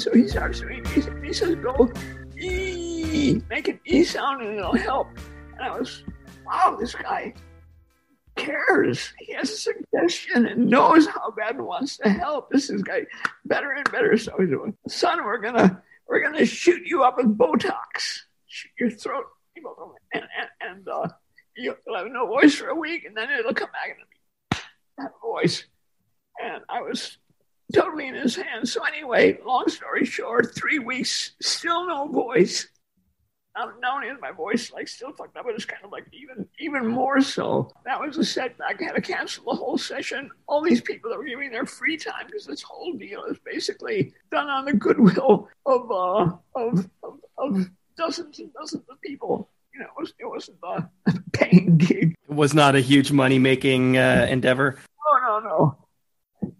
And so he starts doing, he, he says, go E, make an E sound and it'll help. And I was, wow, this guy cares. He has a suggestion and knows how bad wants to help. This is guy better and better. So he's doing, son, we're gonna we're gonna shoot you up with Botox, shoot your throat, and and, and uh, you'll have no voice for a week, and then it'll come back and a voice. And I was totally in his hands. So anyway, long story short, three weeks, still no voice. Not, not only is my voice like still fucked up, but it's kind of like even even more so. That was a setback. I had to cancel the whole session. All these people that were giving their free time because this whole deal is basically done on the goodwill of uh, of, of, of dozens and dozens of people. You know, it, was, it wasn't a paying gig. It was not a huge money making uh, endeavor. Oh no no.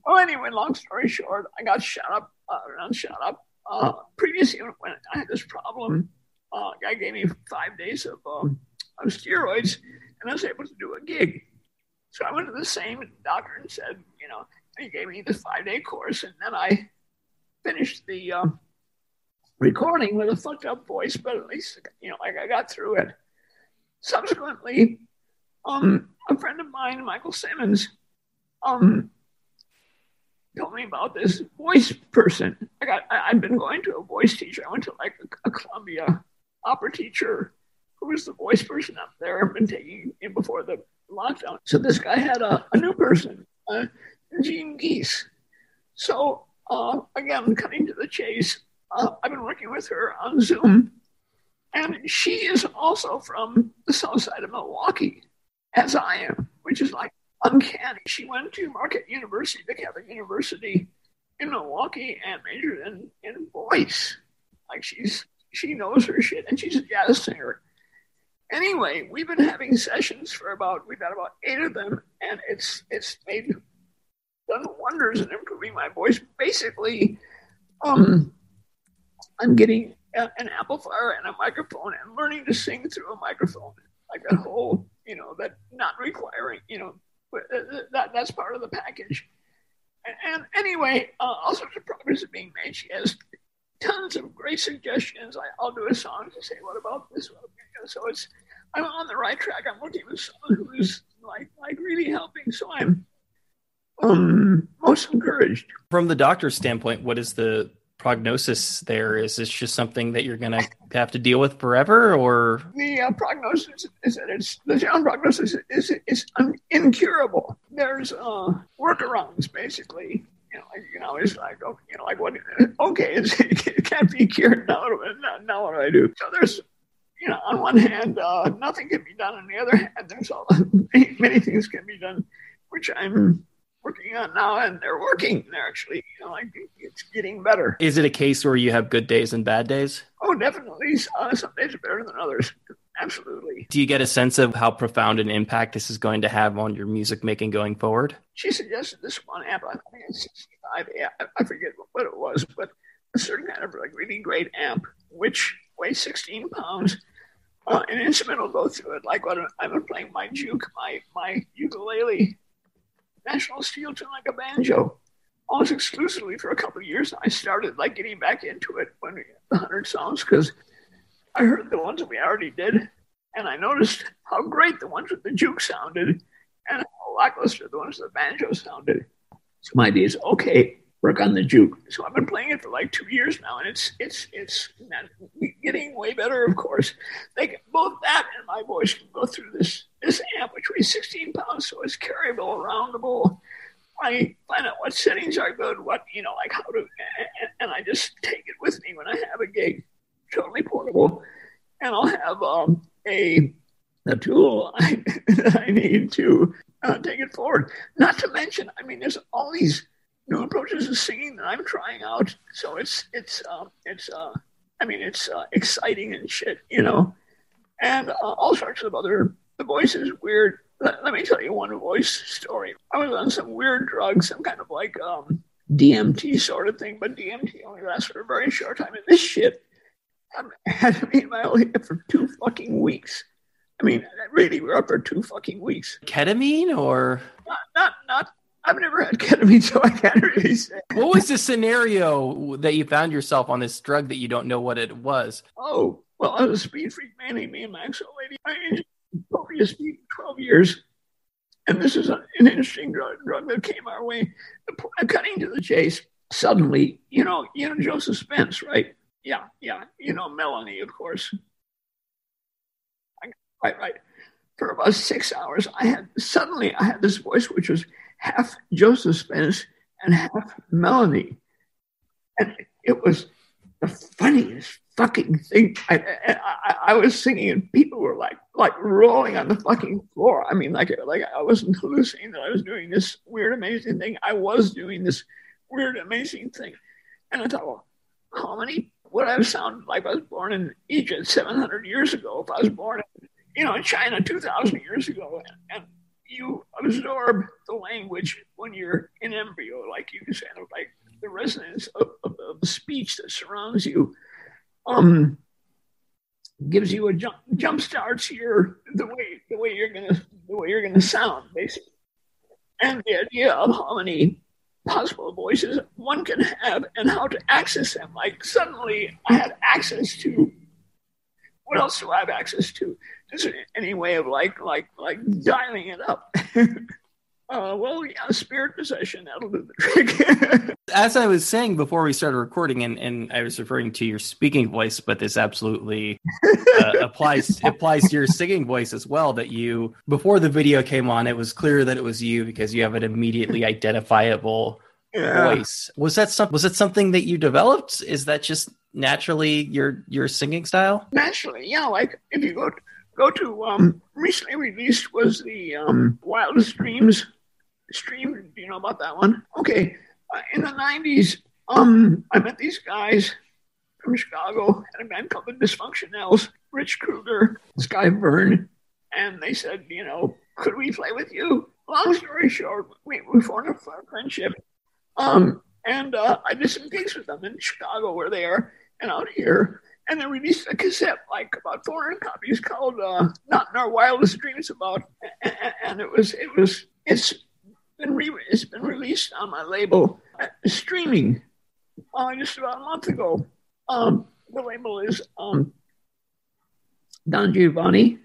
Well, anyway, long story short, I got shot up, uh, around shot up. Uh, previously, when I had this problem, uh, guy gave me five days of, uh, of steroids, and I was able to do a gig. So I went to the same doctor and said, you know, he gave me the five day course, and then I finished the uh, recording with a fucked up voice, but at least, you know, like I got through it. Subsequently, um, a friend of mine, Michael Simmons, um, told me about this voice person. I got, I, had been going to a voice teacher. I went to like a, a Columbia opera teacher who was the voice person up there. I've been taking him before the lockdown. So this guy had a, a new person, uh, Jean Geese. So uh, again, cutting to the chase, uh, I've been working with her on Zoom, and she is also from the south side of Milwaukee, as I am, which is like uncanny. She went to Marquette University, the Catholic University in Milwaukee, and majored in, in voice. Like she's she knows her shit, and she's a jazz singer. Anyway, we've been having sessions for about we've had about eight of them, and it's it's made done wonders in improving my voice. Basically, um, I'm getting a, an amplifier and a microphone and learning to sing through a microphone, like that whole you know that not requiring you know that that's part of the package. And, anyway, uh, all sorts of progress is being made. She has tons of great suggestions. I, will do a song to say, "What about this?" So it's I'm on the right track. I'm working with someone who's like like really helping. So I'm um most encouraged. From the doctor's standpoint, what is the prognosis there? Is this just something that you're going to have to deal with forever, or the uh, prognosis is that it's the general prognosis is is, incurable. There's uh, workarounds, basically. You know, like, you know, it's like, okay, you know, like what? Okay, it can't be cured now. Now what do I do? So there's you know, on one hand, uh, nothing can be done. On the other hand, there's all many, many things can be done, which I'm working on now, and they're working. They're actually, you know, like it's getting better. Is it a case where you have good days and bad days? Oh, definitely. Uh, some days are better than others. Absolutely. Do you get a sense of how profound an impact this is going to have on your music making going forward? She suggested this one amp. I think it's 65. Yeah, I forget what it was, but a certain kind of like really great amp, which weighs 16 pounds. Uh, an instrument will go through it, like what I've been playing my juke, my my ukulele national steel tune like a banjo almost exclusively for a couple of years. I started like getting back into it when we the hundred songs because I heard the ones that we already did, and I noticed how great the ones with the juke sounded, and how lackluster the ones with the banjo sounded. So my idea is okay, work on the juke. So I've been playing it for like two years now, and it's it's it's getting way better. Of course, can, both that and my voice can go through this this amp, which weighs 16 pounds, so it's carryable, roundable. I find out what settings are good, what you know, like how to, and, and I just take it with me when I have a gig. Totally portable, and I'll have um, a tool I, that I need to uh, take it forward. Not to mention, I mean, there's all these new approaches to singing that I'm trying out. So it's it's uh, it's uh, I mean it's uh, exciting and shit, you know, and uh, all sorts of other. The voice is weird. Let, let, me tell you one voice story. I was on some weird drug, some kind of like um, DMT sort of thing, but DMT only lasts for a very short time. And this shit had me in my head for two fucking weeks. I mean, really, we are up for two fucking weeks. Ketamine or not, not, not I've never had ketamine, so I can't really say. What was the scenario that you found yourself on this drug that you don't know what it was? Oh, well, I was a speed freak, mainly me and my ex lady. I probably a speed 12 years. And this is an interesting drug, drug that came our way. Cutting to the chase, suddenly, you know, you know Joseph Spence, right? Yeah, yeah. You know Melanie, of course. Right, right. For about six hours, I had suddenly I had this voice which was half Joseph Spence and half Melanie, and it was the funniest fucking thing. I, I, I, was singing and people were like like rolling on the fucking floor. I mean, like like I wasn't hallucinating that I was doing this weird amazing thing. I was doing this weird amazing thing, and I thought, well, how many would I have sounded like I was born in Egypt 700 years ago if I was born in you know in China 2,000 years ago, and, and you absorb the language when you're in embryo, like you said, like the resonance of, of, of speech that surrounds you um, gives you a jump jump starts your the way the way you're gonna the way you're gonna sound basically, and the idea of how many possible voices one can have and how to access them. Like suddenly I had access to what else do I have access to? Is there any way of like like like dialing it up? Uh, well, yeah, spirit possession, that'll do the trick. As I was saying before we started recording, and, and I was referring to your speaking voice, but this absolutely uh, applies applies to your singing voice as well. That you, before the video came on, it was clear that it was you because you have an immediately identifiable yeah. voice. Was that some, was it something that you developed? Is that just naturally your your singing style? Naturally, yeah. Like if you go to, go to um, recently released was the um, Wildest Dreams stream. Do you know about that one? Okay. Uh, in the 90s, um, I met these guys from Chicago and a band called the Dysfunctionals, Rich Krueger, Sky Vern, and they said, you know, could we play with you? Long story short, we, we formed a friendship. Um, and uh, I did some gigs with them in Chicago where they are and out here. And they released a cassette, like about 400 copies, called uh, "Not in Our Wildest Dreams." About, and, it was, it was, it's been re- it's been released on my label uh, streaming uh, just about a month ago. Um, the label is um, Don Giovanni.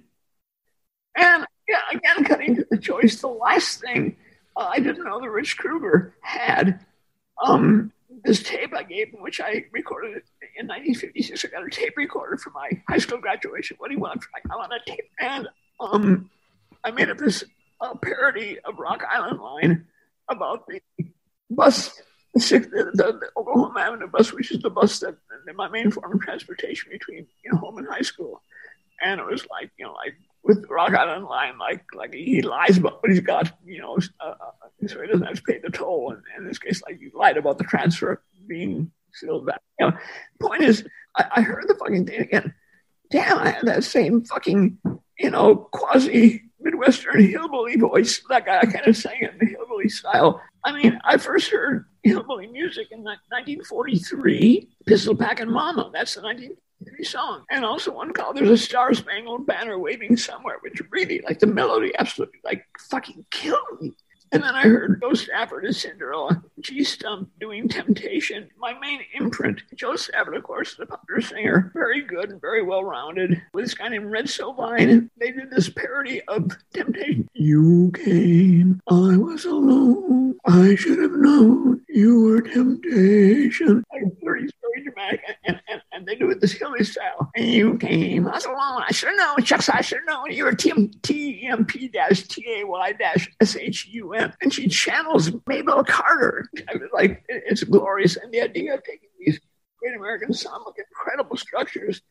And yeah, again, cutting to the choice, the last thing I didn't know that Rich Krueger had um, this tape I gave him, which I recorded in 1956. I got a tape recorder for my high school graduation. What do you want? I want a tape. And um, I made up this a parody of Rock Island Line about the bus, the, the, the Oklahoma Avenue bus, which is the bus that my main form of transportation between you know home and high school. And it was like you know like with Rock Island Line, like like he lies about what he's got, you know, uh, uh, so he doesn't have to pay the toll. And, and in this case, like he lied about the transfer being sealed back. You know, point is, I, I heard the fucking thing again. Damn, I had that same fucking, you know, quasi Midwestern hillbilly voice. That guy kind of sang it in the hillbilly style. I mean, I first heard hillbilly music in 1943, Pistol Packin' Mama. That's the 1943 song. And also one called There's a Star Spangled Banner Waving Somewhere, which really, like the melody, absolutely, like fucking killed me. And then I heard Jo Stafford as Cinderella, G Stump doing Temptation. My main imprint, Jo Stafford, of course, the popular singer, very good and very well rounded. With this guy named Red Sovine, they did this parody of Temptation. You came, I was alone. I should have known you were temptation. Like 30s, very dramatic. And, and, and they do it this hilly style. And you came, I was alone. I should have known. Chucks, I should have known you were TMP dash T A Y dash S H U N and she channels Maybelle Carter. I was like, it's glorious. And the idea of taking these great American sonic incredible structures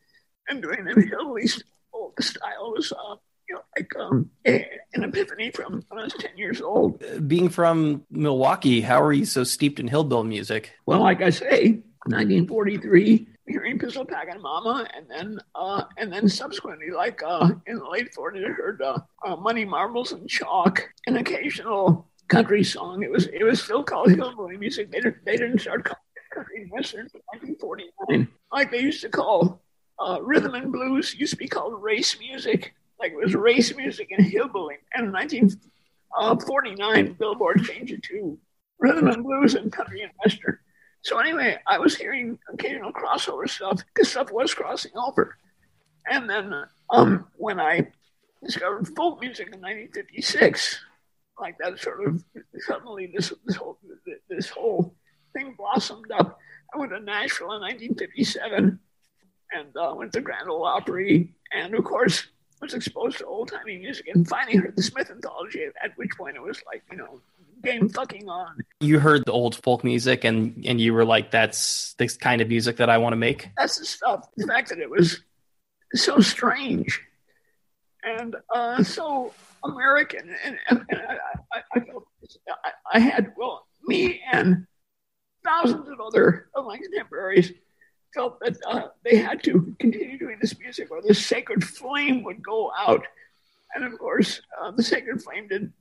and doing them hillbilly style was, uh, you know, like um, an epiphany from when I was 10 years old. Being from Milwaukee, how are you so steeped in hillbill music? Well, like I say, 1943, hearing Pistol Packin' Mama, and then uh, and then subsequently, like uh, in the late 40s, I heard uh, uh, Money Marbles and Chalk, an occasional country song. It was it was still called hillbilly music. They didn't they didn't start calling it country western until 1949, like they used to call uh, rhythm and blues. Used to be called race music, like it was race music and hillbilly. And in 19 uh, 49, Billboard changed it to rhythm and blues and country and western. So anyway, I was hearing occasional crossover stuff because stuff was crossing over. And then um, when I discovered folk music in 1956, like that sort of suddenly this this whole this whole thing blossomed up. I went to Nashville in 1957 and uh, went to Grand Ole Opry, and of course was exposed to old timey music and finally heard the Smith anthology. At which point it was like you know game fucking on. You heard the old folk music and and you were like, "That's this kind of music that I want to make." That's the stuff. The fact that it was so strange and uh, so American, and, and, and I, I, I, I had well me and thousands of other of my contemporaries felt that uh, they had to continue doing this music or the sacred flame would go out. And of course, uh, the sacred flame did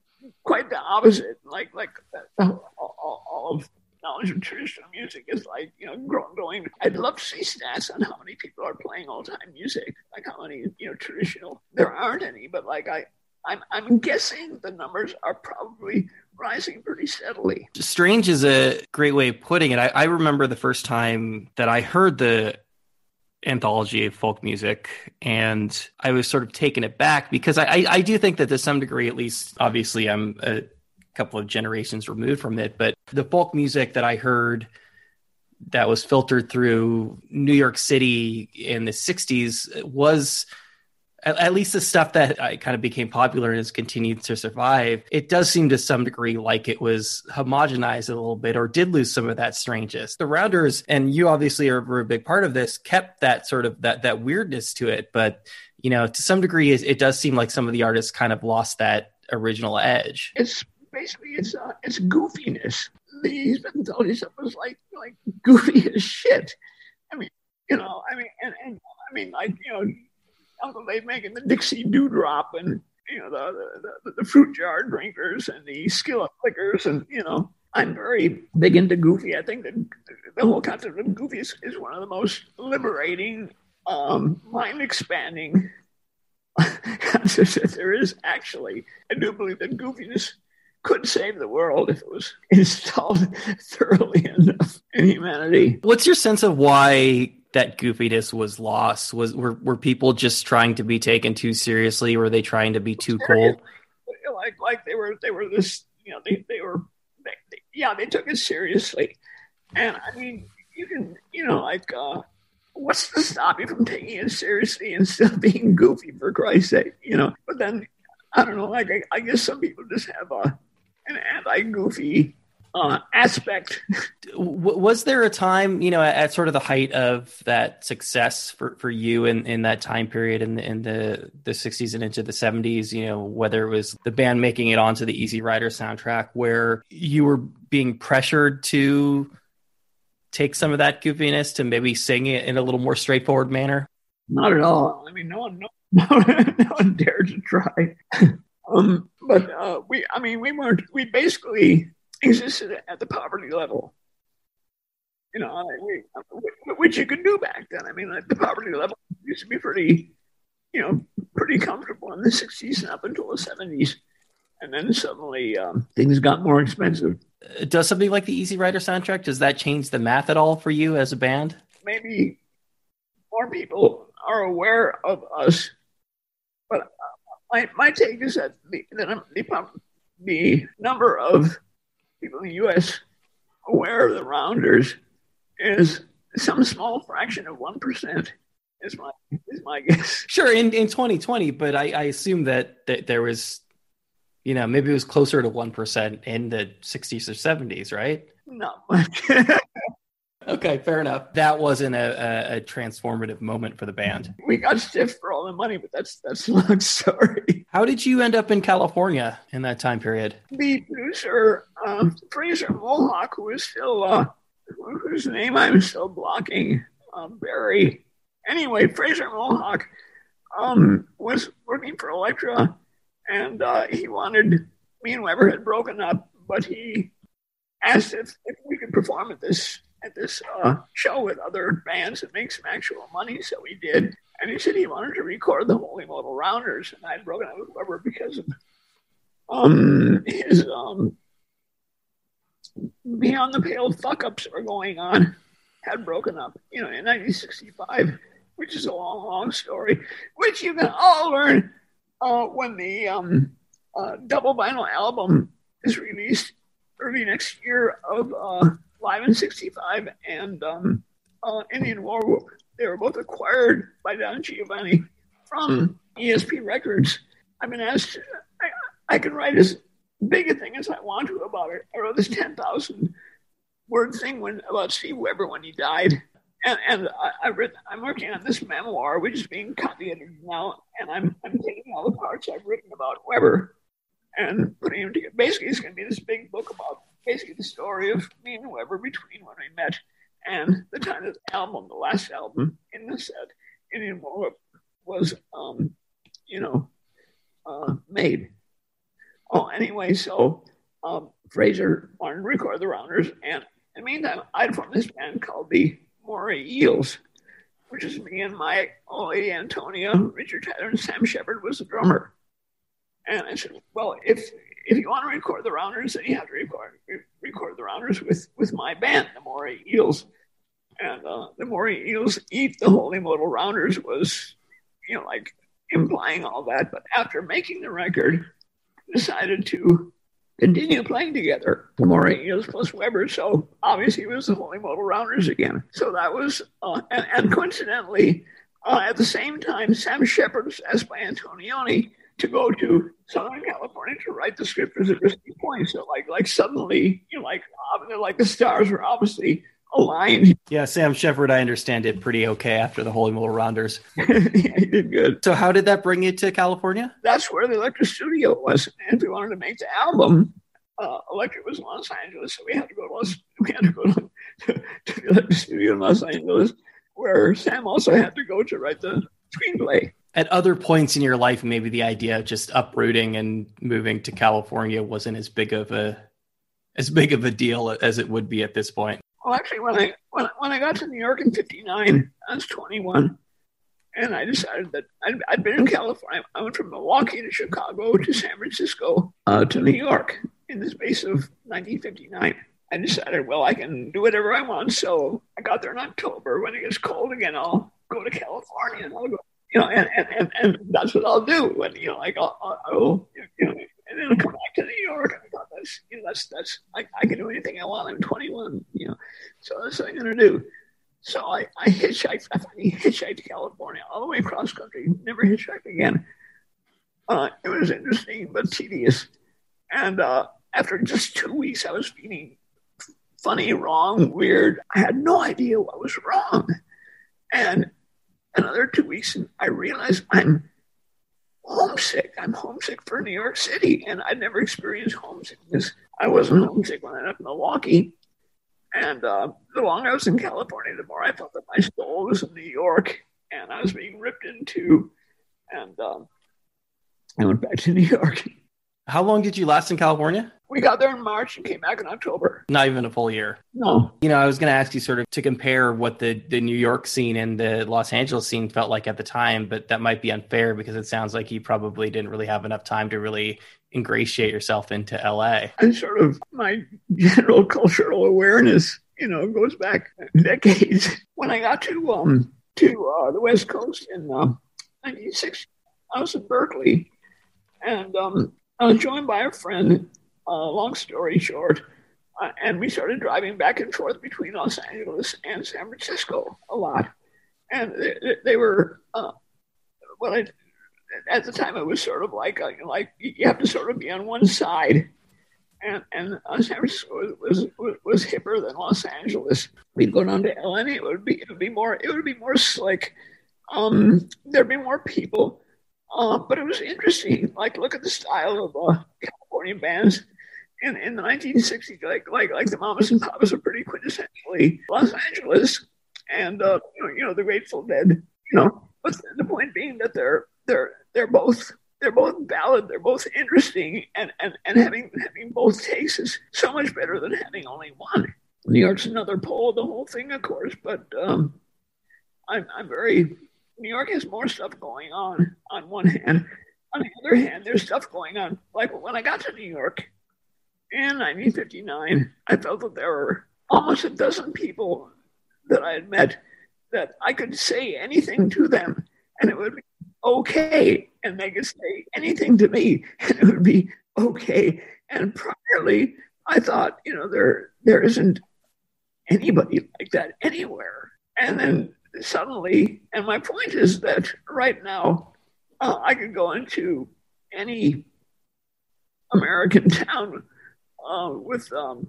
quite the opposite. Like like uh, all, all, of knowledge of traditional music is like you know growing. I'd love to see stats on how many people are playing old time music, like how many you know traditional. There aren't any, but like I I'm, I'm guessing the numbers are probably rising pretty steadily. Strange is a great way of putting it. I, I remember the first time that I heard the anthology of folk music and I was sort of taken aback because I, I, I do think that to some degree, at least, obviously, I'm a couple of generations removed from it, but the folk music that I heard that was filtered through New York City in the 60s was at, at least the stuff that I kind of became popular and has continued to survive, it does seem to some degree like it was homogenized a little bit or did lose some of that strangeness. The Rounders, and you obviously are a big part of this, kept that sort of that that weirdness to it, but you know, to some degree, it, it does seem like some of the artists kind of lost that original edge. It's basically it's uh, it's goofiness. He's been telling stuff was like like goofy as shit. I mean, you know, I mean, and, and I mean, like you know, Uncle Dave Macon the Dixie Dewdrop and you know the, the, the fruit jar drinkers and the Skillet Lickers and you know I'm very big into Goofy. I think that the whole concept of Goofy is, is one of the most liberating, um, mind expanding concepts that there is. Actually, I do believe that goofiness could save the world if it was installed thoroughly enough in humanity. What's your sense of why that goofiness was lost? Was were were people just trying to be taken too seriously? Were they trying to be too cool? Like like they were they were this you know they they were they, they, yeah they took it seriously, and I mean you can you know like uh, what's to stop you from taking it seriously and still being goofy for Christ's sake you know? But then I don't know like I, I guess some people just have a an anti goofy uh, aspect. Was there a time, you know, at, sort of the height of that success for, for you in, in that time period in the, in the, the 60s and into the 70s, you know, whether it was the band making it onto the Easy Rider soundtrack, where you were being pressured to take some of that goofiness to maybe sing it in a little more straightforward manner? Not at all. I mean, no one, no, no one dared to try. um, but uh, we, I mean, we weren't, we basically existed at the poverty level. You know, which you could do back then. I mean, like the poverty level used to be pretty, you know, pretty comfortable in the 60s and up until the 70s. And then suddenly um, things got more expensive. Does something like the Easy Rider soundtrack, does that change the math at all for you as a band? Maybe more people are aware of us. But uh, my, my take is that the, the, the, the number of the U.S. aware of the rounders is some small fraction of one percent. Is my is my guess. Sure, in in 2020, but I, I assume that that there was, you know, maybe it was closer to one percent in the 60s or 70s, right? Not much. okay, fair enough. That wasn't a, a, a, transformative moment for the band. We got stiff for all the money, but that's that's a long story. How did you end up in California in that time period? The producer, um, Frazier Mohawk, who is still, uh, whose name I'm still blocking, uh, Barry. Anyway, Frazier Mohawk um, was working for Elektra, and uh, he wanted me and Weber had broken up, but he asked if, if we could perform at this at this uh, show with other bands and make some actual money. So we did. And he said he wanted to record the Holy Modal Rounders. And I'd broken up with Weber because of um, his um, beyond the pale fuck ups that were going on had broken up, you know, in 1965, which is a long, long story, which you can all learn uh, when the um, uh, double vinyl album is released early next year of uh, Live in 65 and um, uh, Indian War. They were both acquired by Don Giovanni from ESP Records. I've been asked, I, I can write as big a thing as I want to about it. I wrote this 10,000 word thing when about Steve Weber when he died. And, and I, have written, I'm working on this memoir, which is being copy now, and I'm, I'm taking all the parts I've written about Weber and putting them together. Basically, it's going to be this big book about basically the story of me and Weber between when we met and the time of the album, the last album in the set, Indian War was, um, you know, uh, made. Oh, anyway, so um, Frazier wanted to record the Rounders, and in the meantime, I'd formed this band called the Moray Eels, which is me and my old lady Antonia, Richard Tyler, and Sam Shepard was the drummer. And I said, well, if if you want to record the Rounders, then you have to record record the Rounders with with my band, the Moray Eels. And uh, the Moray Eels eat the Holy Modal Rounders was, you know, like implying all that. But after making the record, decided to continue playing together. The Moray Eels plus Weber. So obviously it was the Holy Modal Rounders again. So that was, uh, and, and, coincidentally, uh, at the same time, Sam Shepard was asked by Antonioni to go to Southern California to write the script for Zabriskie Point. So like like suddenly, you know, like like the stars were obviously aligned. Yeah, Sam Shepard, I understand it pretty okay after the Holy Modal Rounders. yeah, he did good. So how did that bring you to California? That's where the Elektra studio was. And we wanted to make the album, uh, Elektra was in Los Angeles, so we had to go to Los, we had to go to, to, to the Elektra studio in Los Angeles, where Sam also had to go to write the screenplay at other points in your life, maybe the idea of just uprooting and moving to California wasn't as big of a as big of a deal as it would be at this point. Well, actually, when I when, when I got to New York in '59, I was 21, and I decided that I'd, I'd, been in California. I went from Milwaukee to Chicago to San Francisco uh, to New York in the space of 1959. I decided, well, I can do whatever I want. So I got there in October. When it gets cold again, I'll go to California and I'll go you know, and, and, and, and that's what I'll do. when you know, like I'll, I'll you know, and then I'll come back to New York. And I thought that's, you know, that's, that's, I, I can do anything I want. I'm 21, you know, so that's what I'm going to do. So I, I hitchhiked, I finally hitchhiked to California all the way across country, never hitchhiked again. Uh, it was interesting, but tedious. And uh, after just two weeks, I was feeling funny, wrong, weird. I had no idea what was wrong. And another two weeks, and I realized I'm homesick. I'm homesick for New York City, and I'd never experienced homesickness. I wasn't homesick when I left Milwaukee. And uh, the longer I was in California, the more I felt that my soul was in New York, and I was being ripped into. And um, I went back to New York. How long did you last in California? We got there in March and came back in October. Not even a full year. No. You know, I was going to ask you sort of to compare what the, the New York scene and the Los Angeles scene felt like at the time, but that might be unfair because it sounds like you probably didn't really have enough time to really ingratiate yourself into LA. And sort of my general cultural awareness, you know, goes back decades. When I got to um to uh, the West Coast in uh, 1960, I was in Berkeley, and um, I joined by a friend uh, long story short, uh, and we started driving back and forth between Los Angeles and San Francisco a lot. And they, they were, uh, well, at the time it was sort of like, uh, like you have to sort of be on one side. And, and uh, San Francisco was, was, was hipper than Los Angeles. We'd go down to LA, it would be it would be more it would be more slick. Um, there'd be more people, uh, but it was interesting. Like look at the style of uh, California bands in, in the 1960s, like like like the Mamas and Papas are pretty quintessentially Los Angeles, and uh, you, know, you know the Grateful Dead. You know, but the point being that they're they're they're both they're both valid, they're both interesting, and and and having having both takes is so much better than having only one. New York's another pole of the whole thing, of course, but um, I'm I'm very New York has more stuff going on on one hand. on the other hand, there's stuff going on. Like when I got to New York in 1959, I felt that there were almost a dozen people that I had met that I could say anything to them and it would be okay. And they could say anything to me and it would be okay. And priorly, I thought, you know, there there isn't anybody like that anywhere. And then suddenly, and my point is that right now, uh, I could go into any American town uh, with um,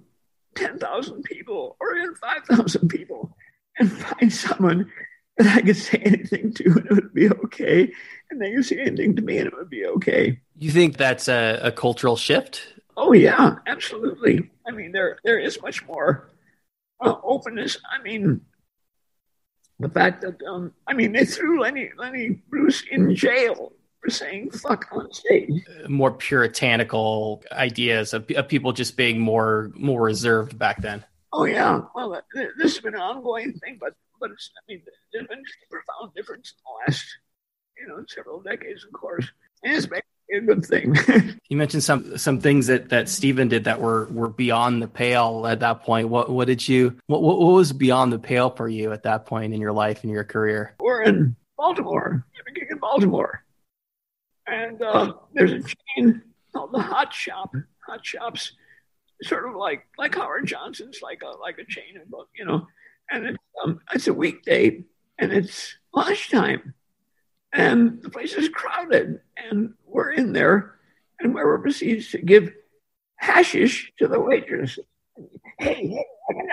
10,000 people or even 5,000 people and find someone that I could say anything to and it would be okay. And they could say anything to me and it would be okay. You think that's a, a cultural shift? Oh, yeah, absolutely. I mean, there there is much more uh, openness. I mean, the fact that um, I mean they threw Lenny Lenny Bruce in jail for saying "fuck" on stage. More puritanical ideas of, of people just being more more reserved back then. Oh yeah, well uh, this has been an ongoing thing, but but it's, I mean there's been a profound difference in the last you know several decades, of course, and it's been a good thing. you mentioned some some things that that Stephen did that were were beyond the pale at that point. What what did you what what was beyond the pale for you at that point in your life and your career? We're in Baltimore. Gig in Baltimore, and uh, there's a chain called the Hot Shoppe. Hot Shoppes, sort of like like Howard Johnson's, like a like a chain of you know, and it's um, it's a weekday and it's lunchtime and the place is crowded, and we're in there, and Weber proceeds to give hashish to the waitress. Hey, hey,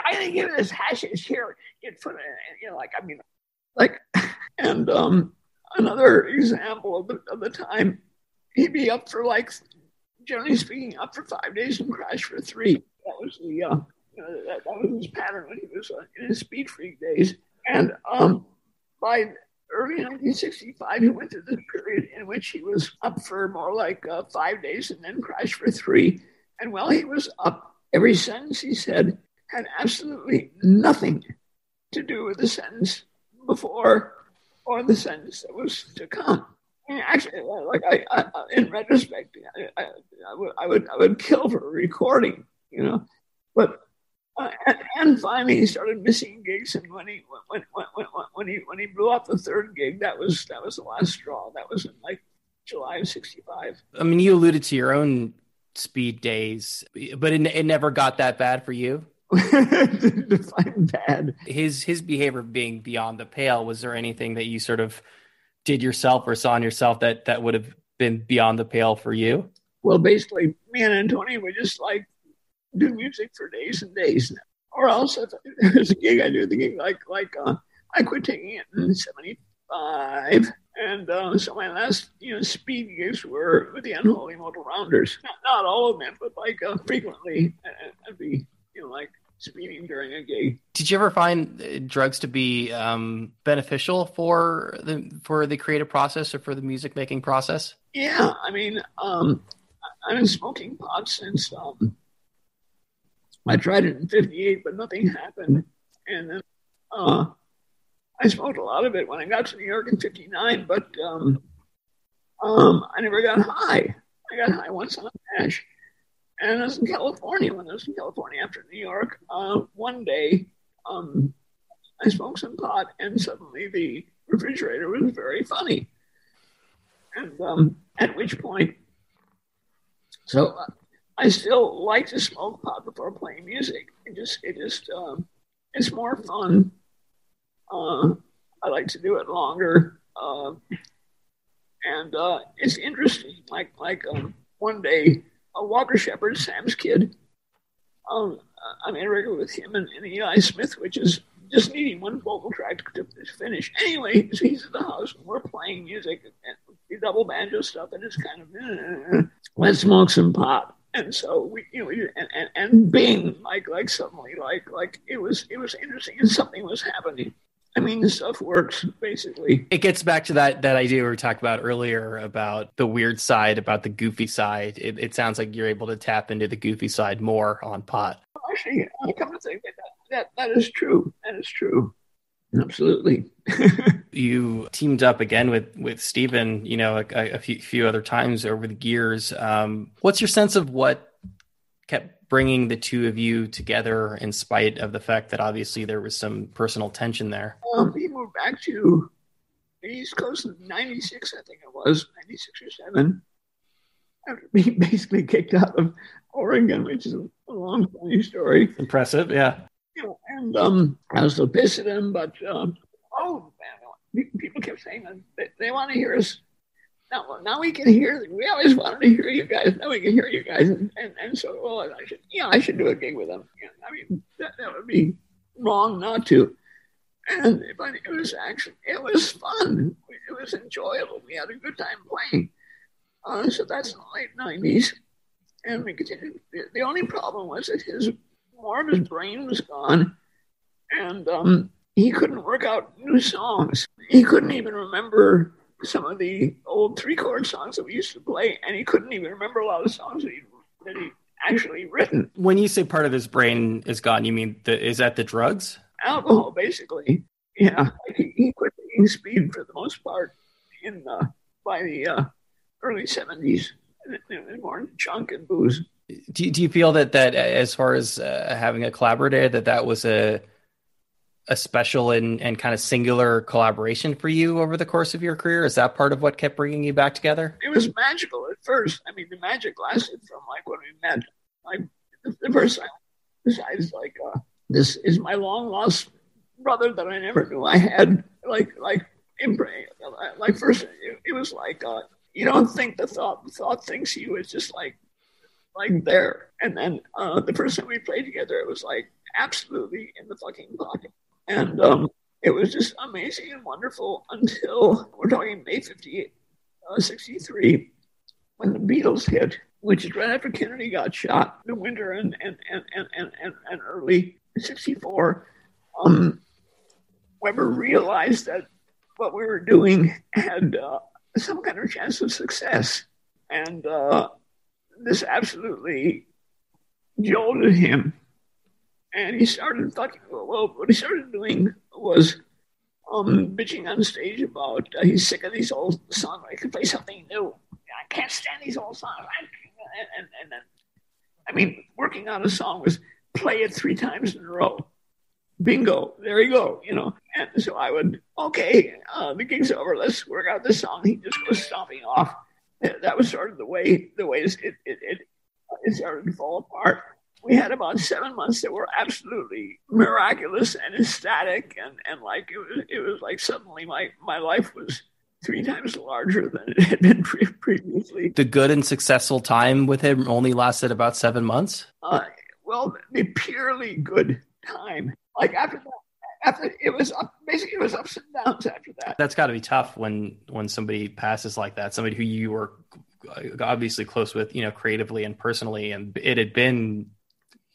I can give this hashish here. Get put in, you know, like I mean, like, and um, another example of the, of the time, he'd be up for like, generally speaking, up for five days and crash for three. That was the uh, you know, that, that was his pattern when he was uh, in his speed freak days. And um, by early 1965, he went through this period in which he was up for more like uh, five days and then crashed for three. And while he was up, every sentence he said had absolutely nothing to do with the sentence before or the sentence that was to come. Mean, actually, like I, I, in retrospect, I, I, would, I would, I would kill for a recording, you know. But uh, and, and, finally, he started missing gigs. And when he when, when, when, when he when he blew up the third gig, that was that was the last straw. That was in like July of '65. I mean, you alluded to your own speed days, but it, it never got that bad for you. Define bad. His his behavior being beyond the pale. Was there anything that you sort of did yourself or saw in yourself that that would have been beyond the pale for you? Well, basically, me and Antonia were just like do music for days and days now. Or else if there's a gig I do, the gig like like uh, I quit taking it in '75, and uh, so my last you know speed gigs were with the Unholy Modal Rounders. Not, not all of them, but like uh, frequently, I'd be you know like speeding during a gig. Did you ever find uh, drugs to be um, beneficial for the for the creative process or for the music making process? Yeah, I mean, um, I've been smoking pot since um, I tried it in 58, but nothing happened. And then uh, I smoked a lot of it when I got to New York in 59, but um, um, I never got high. I got high once on a hash. And I was in California. When I was in California after New York, uh, one day um, I smoked some pot, and suddenly the refrigerator was very funny. And um, at which point, so uh, I still like to smoke pot before playing music. It just, it just, um, it's more fun. Uh, I like to do it longer, uh, and uh, it's interesting. Like, like um, one day, a Walker Shepard, Sam's kid. Um, I'm in record with him and, and Eli Smith, which is just needing one vocal track to, to finish. Anyway, so he's at the house and we're playing music and double banjo stuff, and it's kind of uh, let's smoke some pot and so we, you know, and, and, and Bing, like, like suddenly, like, like it was, it was interesting, and something was happening. I mean, the stuff works basically. It gets back to that that idea we were talking about earlier about the weird side, about the goofy side. It, it sounds like you're able to tap into the goofy side more on pot. Actually, I come to think that that, that is true. That is true. Absolutely. You teamed up again with with Stephen, you know, a, a few, few other times over the years. Um, what's your sense of what kept bringing the two of you together, in spite of the fact that obviously there was some personal tension there? Um, he moved back to the East Coast in '96, I think it was '96 or '7, after being basically kicked out of Oregon, which is a long, funny story. Impressive, yeah. And um, I was still pissed at him, but um, oh man, people kept saying that they, they want to hear us. Now, now we can hear. We always wanted to hear you guys. Now we can hear you guys, and, and, and so well, I should, yeah, I should do a gig with them. Yeah, I mean, that, that would be wrong not to. And but it was actually it was fun. It was enjoyable. We had a good time playing. Uh, so that's the late nineties, and we continued. The, the only problem was that his more of his brain was gone, and um, he couldn't work out new songs. He couldn't even remember some of the old three chord songs that we used to play, and he couldn't even remember a lot of songs that he that he actually written. When you say part of his brain is gone, you mean the, is that the drugs? Alcohol, basically. Yeah, he, he quit taking speed for the most part in uh, by the uh, early seventies, and more junk and booze do, do you feel that that as far as uh, having a collaborator that that was a a special and, and kind of singular collaboration for you over the course of your career? Is that part of what kept bringing you back together? It was magical at first. I mean, the magic lasted from like when we met, like the, first time. Besides, like uh, this is my long lost brother that I never knew I had. Like like in praying like first, it, it was like uh, you don't think the thought the thought thinks you. It's just like like there. And then uh, the first time we played together, it was like absolutely in the fucking pocket. And um, it was just amazing and wonderful until we're talking May 58, uh, 63, when the Beatles hit, which is right after Kennedy got shot, in the winter and, and, and, and, and, and, and early 64. Um, Weber realized that what we were doing had uh, some kind of chance of success. And uh, this absolutely jolted him. And he started talking, well, what he started doing was um, bitching on stage about uh, he's sick of these old songs. I could play something new. I can't stand these old songs. And, and, and then, I mean, working on a song was play it three times in a row. Bingo, there you go, you know. And so I would, okay, uh, the gig's over. Let's work out this song. He just goes stomping off that was sort of the way the way it, it, it, it started to fall apart. We had about seven months that were absolutely miraculous and ecstatic, and, and like it was it was like suddenly my my life was three times larger than it had been pre- previously. The good and successful time with him only lasted about seven months. Uh, well, the purely good time, like after that, after it was up, basically it was ups and downs after that. That's got to be tough when when somebody passes like that. Somebody who you were obviously close with, you know, creatively and personally, and it had been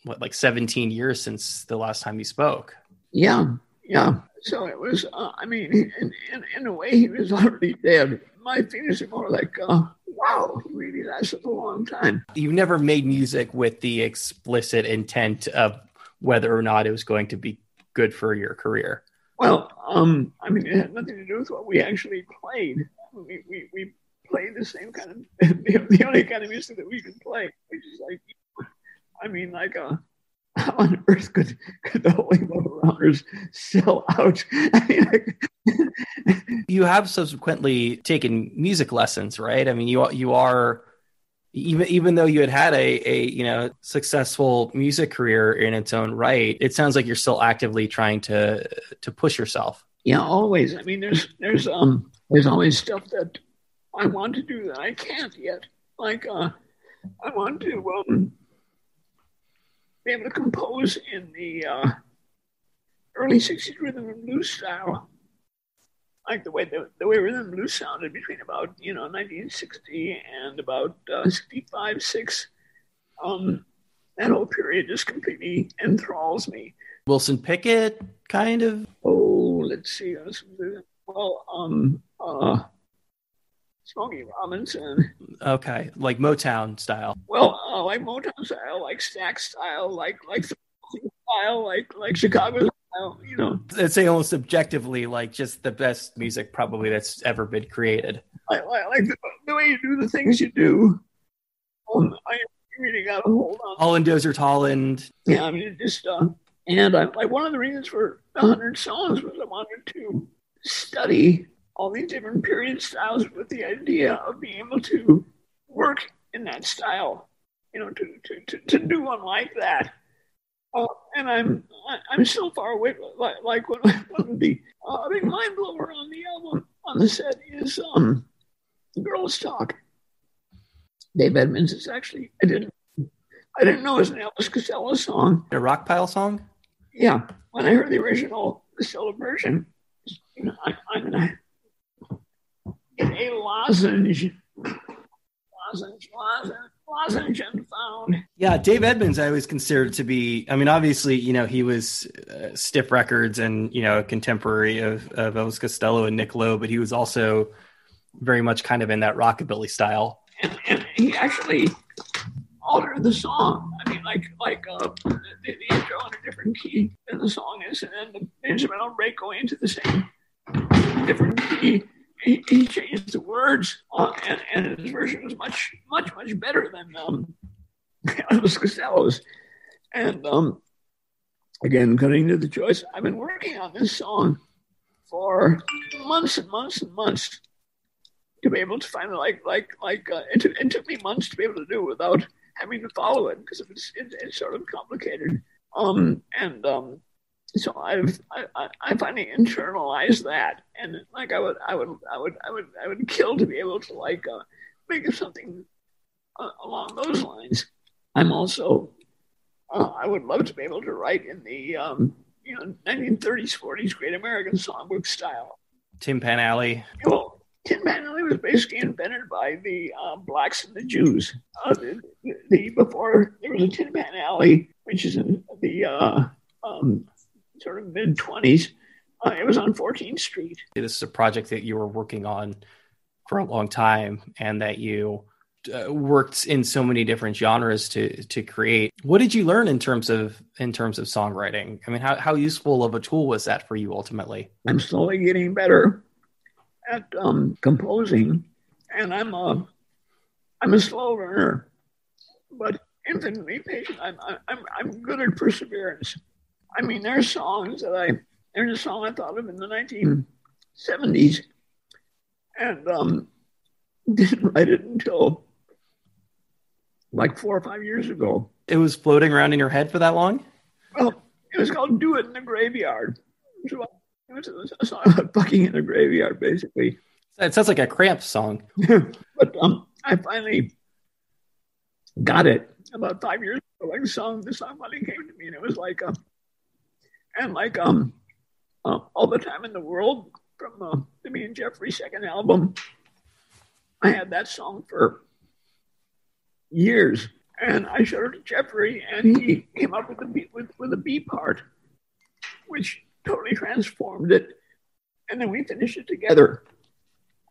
what like 17 years since the last time you spoke. Yeah, yeah. So it was. Uh, I mean, in, in, in a way, he was already dead. My feelings are more like, uh, wow, he really lasted a long time. You never made music with the explicit intent of whether or not it was going to be good for your career? Well, um, I mean, it had nothing to do with what we actually played. We, we, we played the same kind of, the, the only kind of music that we could play, which is like, I mean, like, uh, how on earth could, could the Holy Modal Rounders sell out? I mean, like, you have subsequently taken music lessons, right? I mean, you you are even even though you had had a, a you know successful music career in its own right it sounds like you're still actively trying to to push yourself. Yeah always. I mean there's there's um there's always stuff that i want to do that i can't yet. Like uh i want to um be able to compose in the uh early 60s rhythm and blues style like the way the, the way rhythm blues sounded between about you know 1960 and about uh, 65 6 um, that whole period just completely enthralls me wilson pickett kind of oh let's see well um uh Smokey Robinson. Okay, like Motown style. Well, uh, like Motown style, like Stax style, like like style, like like Chicago you know, I'd say almost objectively, like just the best music probably that's ever been created. I, I like the, the way you do the things you do. Um, I really got to hold on. Holland Dozier Holland. Yeah, I mean, just, uh, and I, like one of the reasons for 100 songs was I wanted to study all these different period styles with the idea of being able to work in that style, you know, to, to, to, to do one like that. Uh, and I'm I'm so far away. Like, like one, one of the uh, big mind blower on the album on the set is um, "Girls Talk." Dave Edmunds is actually I didn't I didn't know it was an Elvis Costello song. A Rockpile song? Yeah, when I heard the original Costello version, you know, I, I'm gonna get a lozenge, lozenge, lozenge, lozenge, and found. Yeah, Dave Edmunds, I always considered to be. I mean, obviously, you know, he was uh, Stiff Records and you know a contemporary of, of Elvis Costello and Nick Lowe, but he was also very much kind of in that rockabilly style. And, and he actually altered the song. I mean, like like uh, the, the intro in a different key than the song is, and then the instrumental break going into the same different key. He, he changed the words, uh, and, and his version was much much much better than um, Elvis Costello's. And um, again, cutting to the choice, I've been working on this song for months and months and months to be able to find it. Like like like uh, it, it took me months to be able to do it without having to follow it because it's, it's, it's sort of complicated. Um, and um, so I've I, I finally internalized that, and like I would I would I would I would I would kill to be able to like uh, make something uh, along those lines. I'm also uh, I would love to be able to write in the um, you know 1930s 40s Great American Songbook style. Tin Pan Alley. Well, Tin Pan Alley was basically invented by the uh, blacks and the Jews. Uh, the, the, the, before there was a Tin Pan Alley, which is in the uh, um, sort of mid 20s. Uh, it was on 14th Street. This is a project that you were working on for a long time, and that you uh, worked in so many different genres to to create. What did you learn in terms of in terms of songwriting? I mean, how how useful of a tool was that for you ultimately? I'm slowly getting better at um, composing, and I'm a I'm a slow learner, but infinitely patient. I'm I'm I'm good at perseverance. I mean, there's songs that I there's a song I thought of in the 1970s, and um, didn't write it until like four or five years ago. It was floating around in your head for that long. Well, it was called "Do It in the Graveyard." It was a song about fucking in the graveyard, basically. It sounds like a cramp song. but um, I finally got it about five years ago. Like the song, the song finally came to me, and it was like, um, and like um, uh, all the time in the world from uh, the me and Jeffrey second album. I had that song for years, and I showed it to Jeffrey, and he came up with the B, with with a B part, which totally transformed it. And then we finished it together.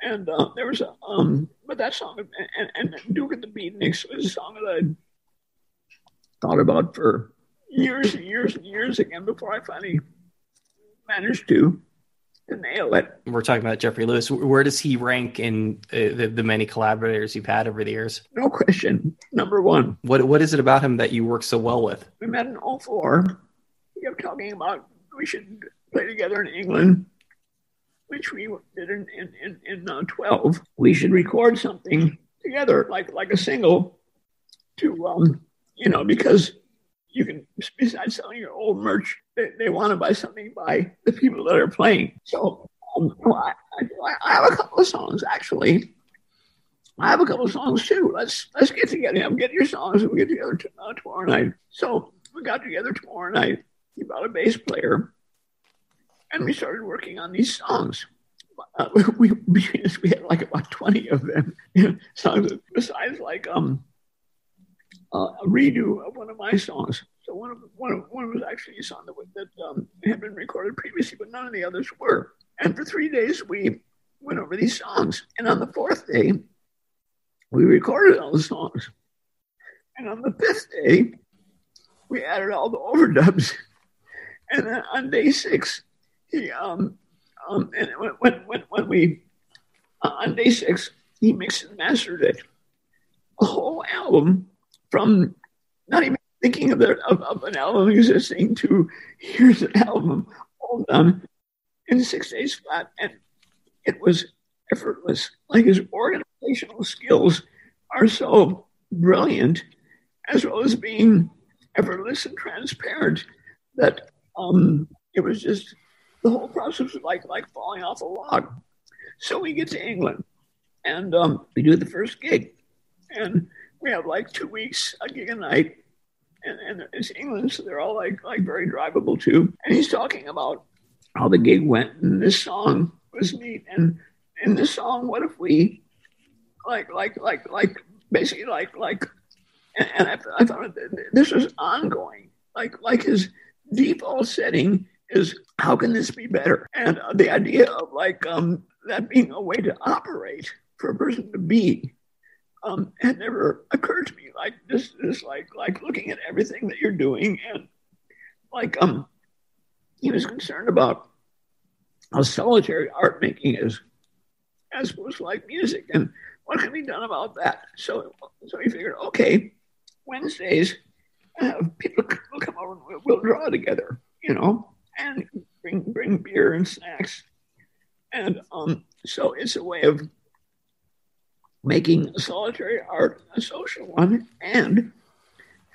And uh, there was a, um, but that song, and, and Duke at the Beatniks was a song that I thought about for years and years and years again before I finally managed to, to nail it. We're talking about Jeffrey Lewis. Where does he rank in uh, the, the many collaborators you've had over the years? No question. Number one. What What is it about him that you work so well with? We met in all 04. He kept talking about we should play together in England, which we did in in in, in uh, twelve. We should record something together, like like a single, to um, you know, because you can besides selling your old merch, they, they want to buy something by the people that are playing. So um, I, I, have a couple of songs actually. I have a couple of songs too. Let's let's get together. I'm get your songs and we get together t- uh, tomorrow night. So we got together tomorrow night. He brought a bass player and we started working on these songs. Uh, we, we, had like about 20 of them, songs besides like um, uh, a redo of one of my songs. So one of one of one was actually a song that, that um, had been recorded previously, but none of the others were. And for three days we went over these songs, and on the fourth day we recorded all the songs, and on the fifth day we added all the overdubs And then on day six, he um, um and when when when we uh, on day six he mixed and mastered it, a whole album from not even thinking of, the, of, of an album existing to here's an album all done in six days flat, and it was effortless. Like his organizational skills are so brilliant, as well as being effortless and transparent, that um, it was just the whole process was like like falling off a log. So we get to England, and um, we do the first gig, and we have like two weeks, a gig a night, and, and it's England, so they're all like like very drivable too. And he's talking about how the gig went, and this song was neat, and in this song, what if we like like like like basically like like and I, I thought this was ongoing. Like like his default setting is how can this be better? And uh, the idea of like um that being a way to operate for a person to be um had never occurred to me like this is like like looking at everything that you're doing and like um he was concerned about how solitary art making is as to like music. And what can be done about that? So, so we figured, okay, Wednesdays, uh, people will come over and we'll, we'll, draw together, you know, and bring bring beer and snacks. And um, so it's a way of making solitary art a social one, and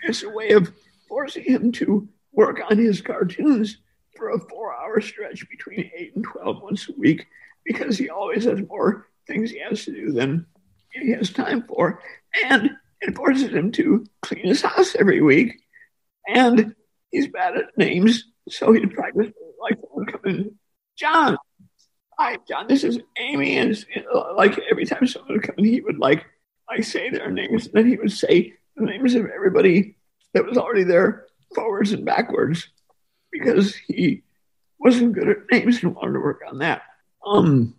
as a way of forcing him to work on his cartoons for a four-hour stretch between eight and twelve once a week because he always has more things he has to do than he has time for. And it forces him to clean his house every week. And he's bad at names, so he'd practice like in, John. Hi, John. This is Amy, and like every time someone would come in, he would like like say their names, and then he would say the names of everybody that was already there forwards and backwards because he wasn't good at names and wanted to work on that. Um,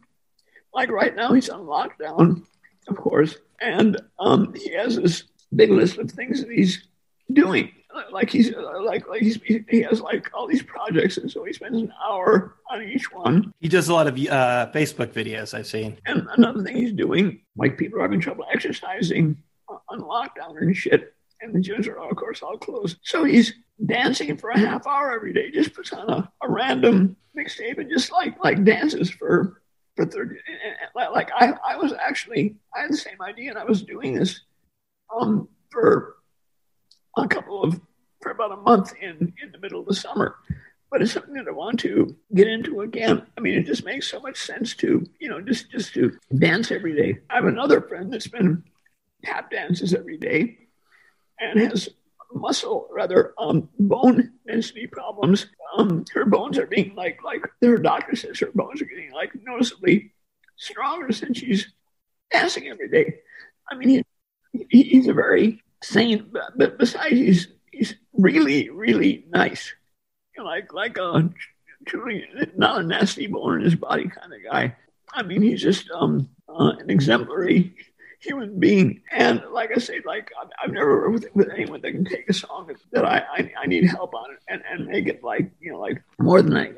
like right now, he's on lockdown, of course, and um, he has this big list of things that he's doing. Like he's like like he's he has like all these projects, and so he spends an hour on each one. He does a lot of uh, Facebook videos I've seen. And another thing he's doing, like people are having trouble exercising on lockdown and shit, and the gyms are of course all closed. So he's dancing for a half hour every day. Just puts on a, a random mixtape and just like like dances for for 30 like I, I was actually I had the same idea and I was doing this um for a couple of for about a month in in the middle of the summer but it's something that I want to get into again. I mean, it just makes so much sense to, you know, just just to dance every day. I have another friend that's been tap dances every day and has muscle, rather um, bone density problems. Um, her bones are being like like her doctor says her bones are getting like noticeably stronger since she's dancing every day. I mean, he, he's a very sane, but besides, he's he's really really nice. Like like a truly not a nasty bone in his body kind of guy. I mean, he's just um, uh, an exemplary human being. And like I say, like I've, never worked with, with, anyone that can take a song that I, I, I need help on and, and make it like, you know, like more than I,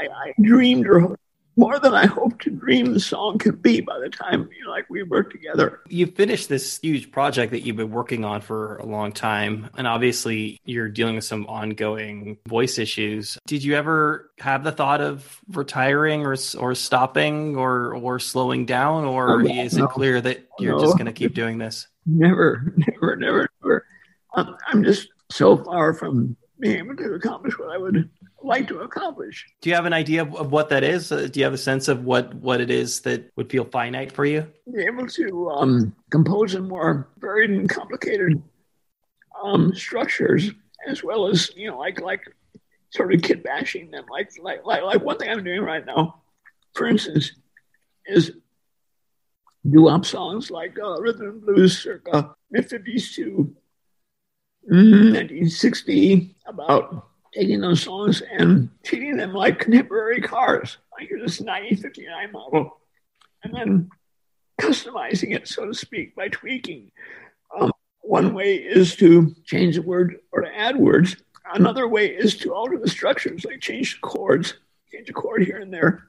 I, I dreamed or more than I hoped to dream the song could be by the time you know, like we worked together. You finished this huge project that you've been working on for a long time, and obviously you're dealing with some ongoing voice issues. Did you ever have the thought of retiring or or stopping or or slowing down, or oh, is no. it clear that you're no. just going to keep doing this? Never, never, never, never. Um, I'm just so far from being able to accomplish what I would like to accomplish. Do you have an idea of what that is? Uh, do you have a sense of what what it is that would feel finite for you? Be able to um, compose in more varied and complicated um, structures, as well as you know, like like sort of kid bashing them. Like like like like one thing I'm doing right now, for instance, is do up songs like uh, rhythm and blues circa mid 50s to 1960 about taking those songs and treating them like contemporary cars. Like this 1959 model, and then customizing it, so to speak, by tweaking. Um, one way is to change the word or to add words. another way is to alter the structures, like change the chords, change a chord here and there,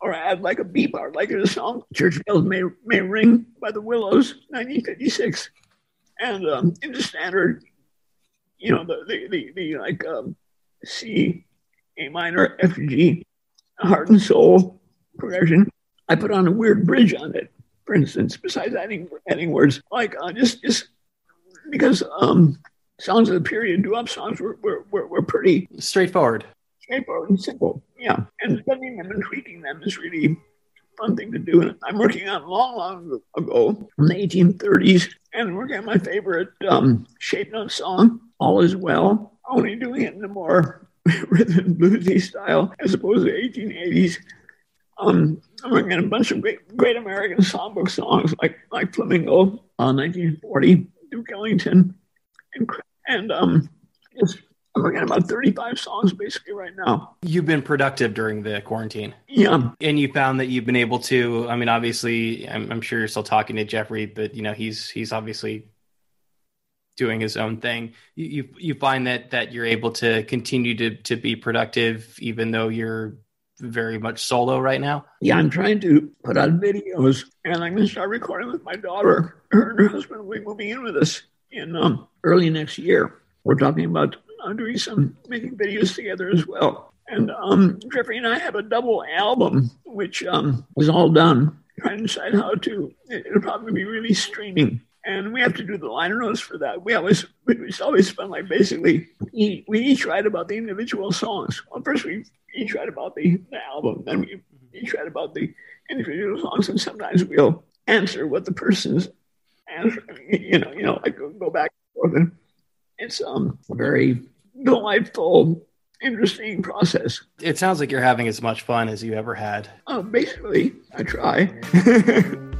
or add like a B part, like in a song, Church Bells May, May Ring by the Willows, 1956. And um, in the standard, you know, the, the, the, the like um, C, A minor, F, G, heart and soul progression, I put on a weird bridge on it, for instance, besides adding adding words. Like uh, just just because um, songs of the period, doo-wop songs were, were, were, were pretty straightforward, straightforward and simple. Yeah, and bending them and tweaking them is really fun thing to do. And I'm working on long, long ago from the 1830s, and working on my favorite um, shape note song, "All Is Well." Only doing it in a more rhythm bluesy style as opposed to 1880s. Um, I'm working on a bunch of great, great American songbook songs like like Flamingo, uh, 1940, Duke Ellington, and and um, just I'm working on about 35 songs basically right now. You've been productive during the quarantine. Yeah. And you found that you've been able to, I mean, obviously, I'm, I'm sure you're still talking to Jeffrey, but, you know, he's, he's obviously doing his own thing. You, you, find that, that you're able to continue to, to be productive, even though you're very much solo right now? Yeah, I'm trying to put out videos and I'm going to start recording with my daughter. Her and her husband will be moving in with us in um, early next year. We're talking about uh, doing some making videos together as well. And um, Jeffrey and I have a double album, which um, is all done. Trying to decide how to. It'll probably be released streaming, and we have to do the liner notes for that. We always it's always spend Like basically, we, we each write about the individual songs. Well, first we each write about the, the album, then we each write about the individual songs, and sometimes we'll answer what the person's answer. You know, you know, like go back and forth. And it's um very delightful, interesting process. It sounds like you're having as much fun as you ever had. Uh, basically, I try.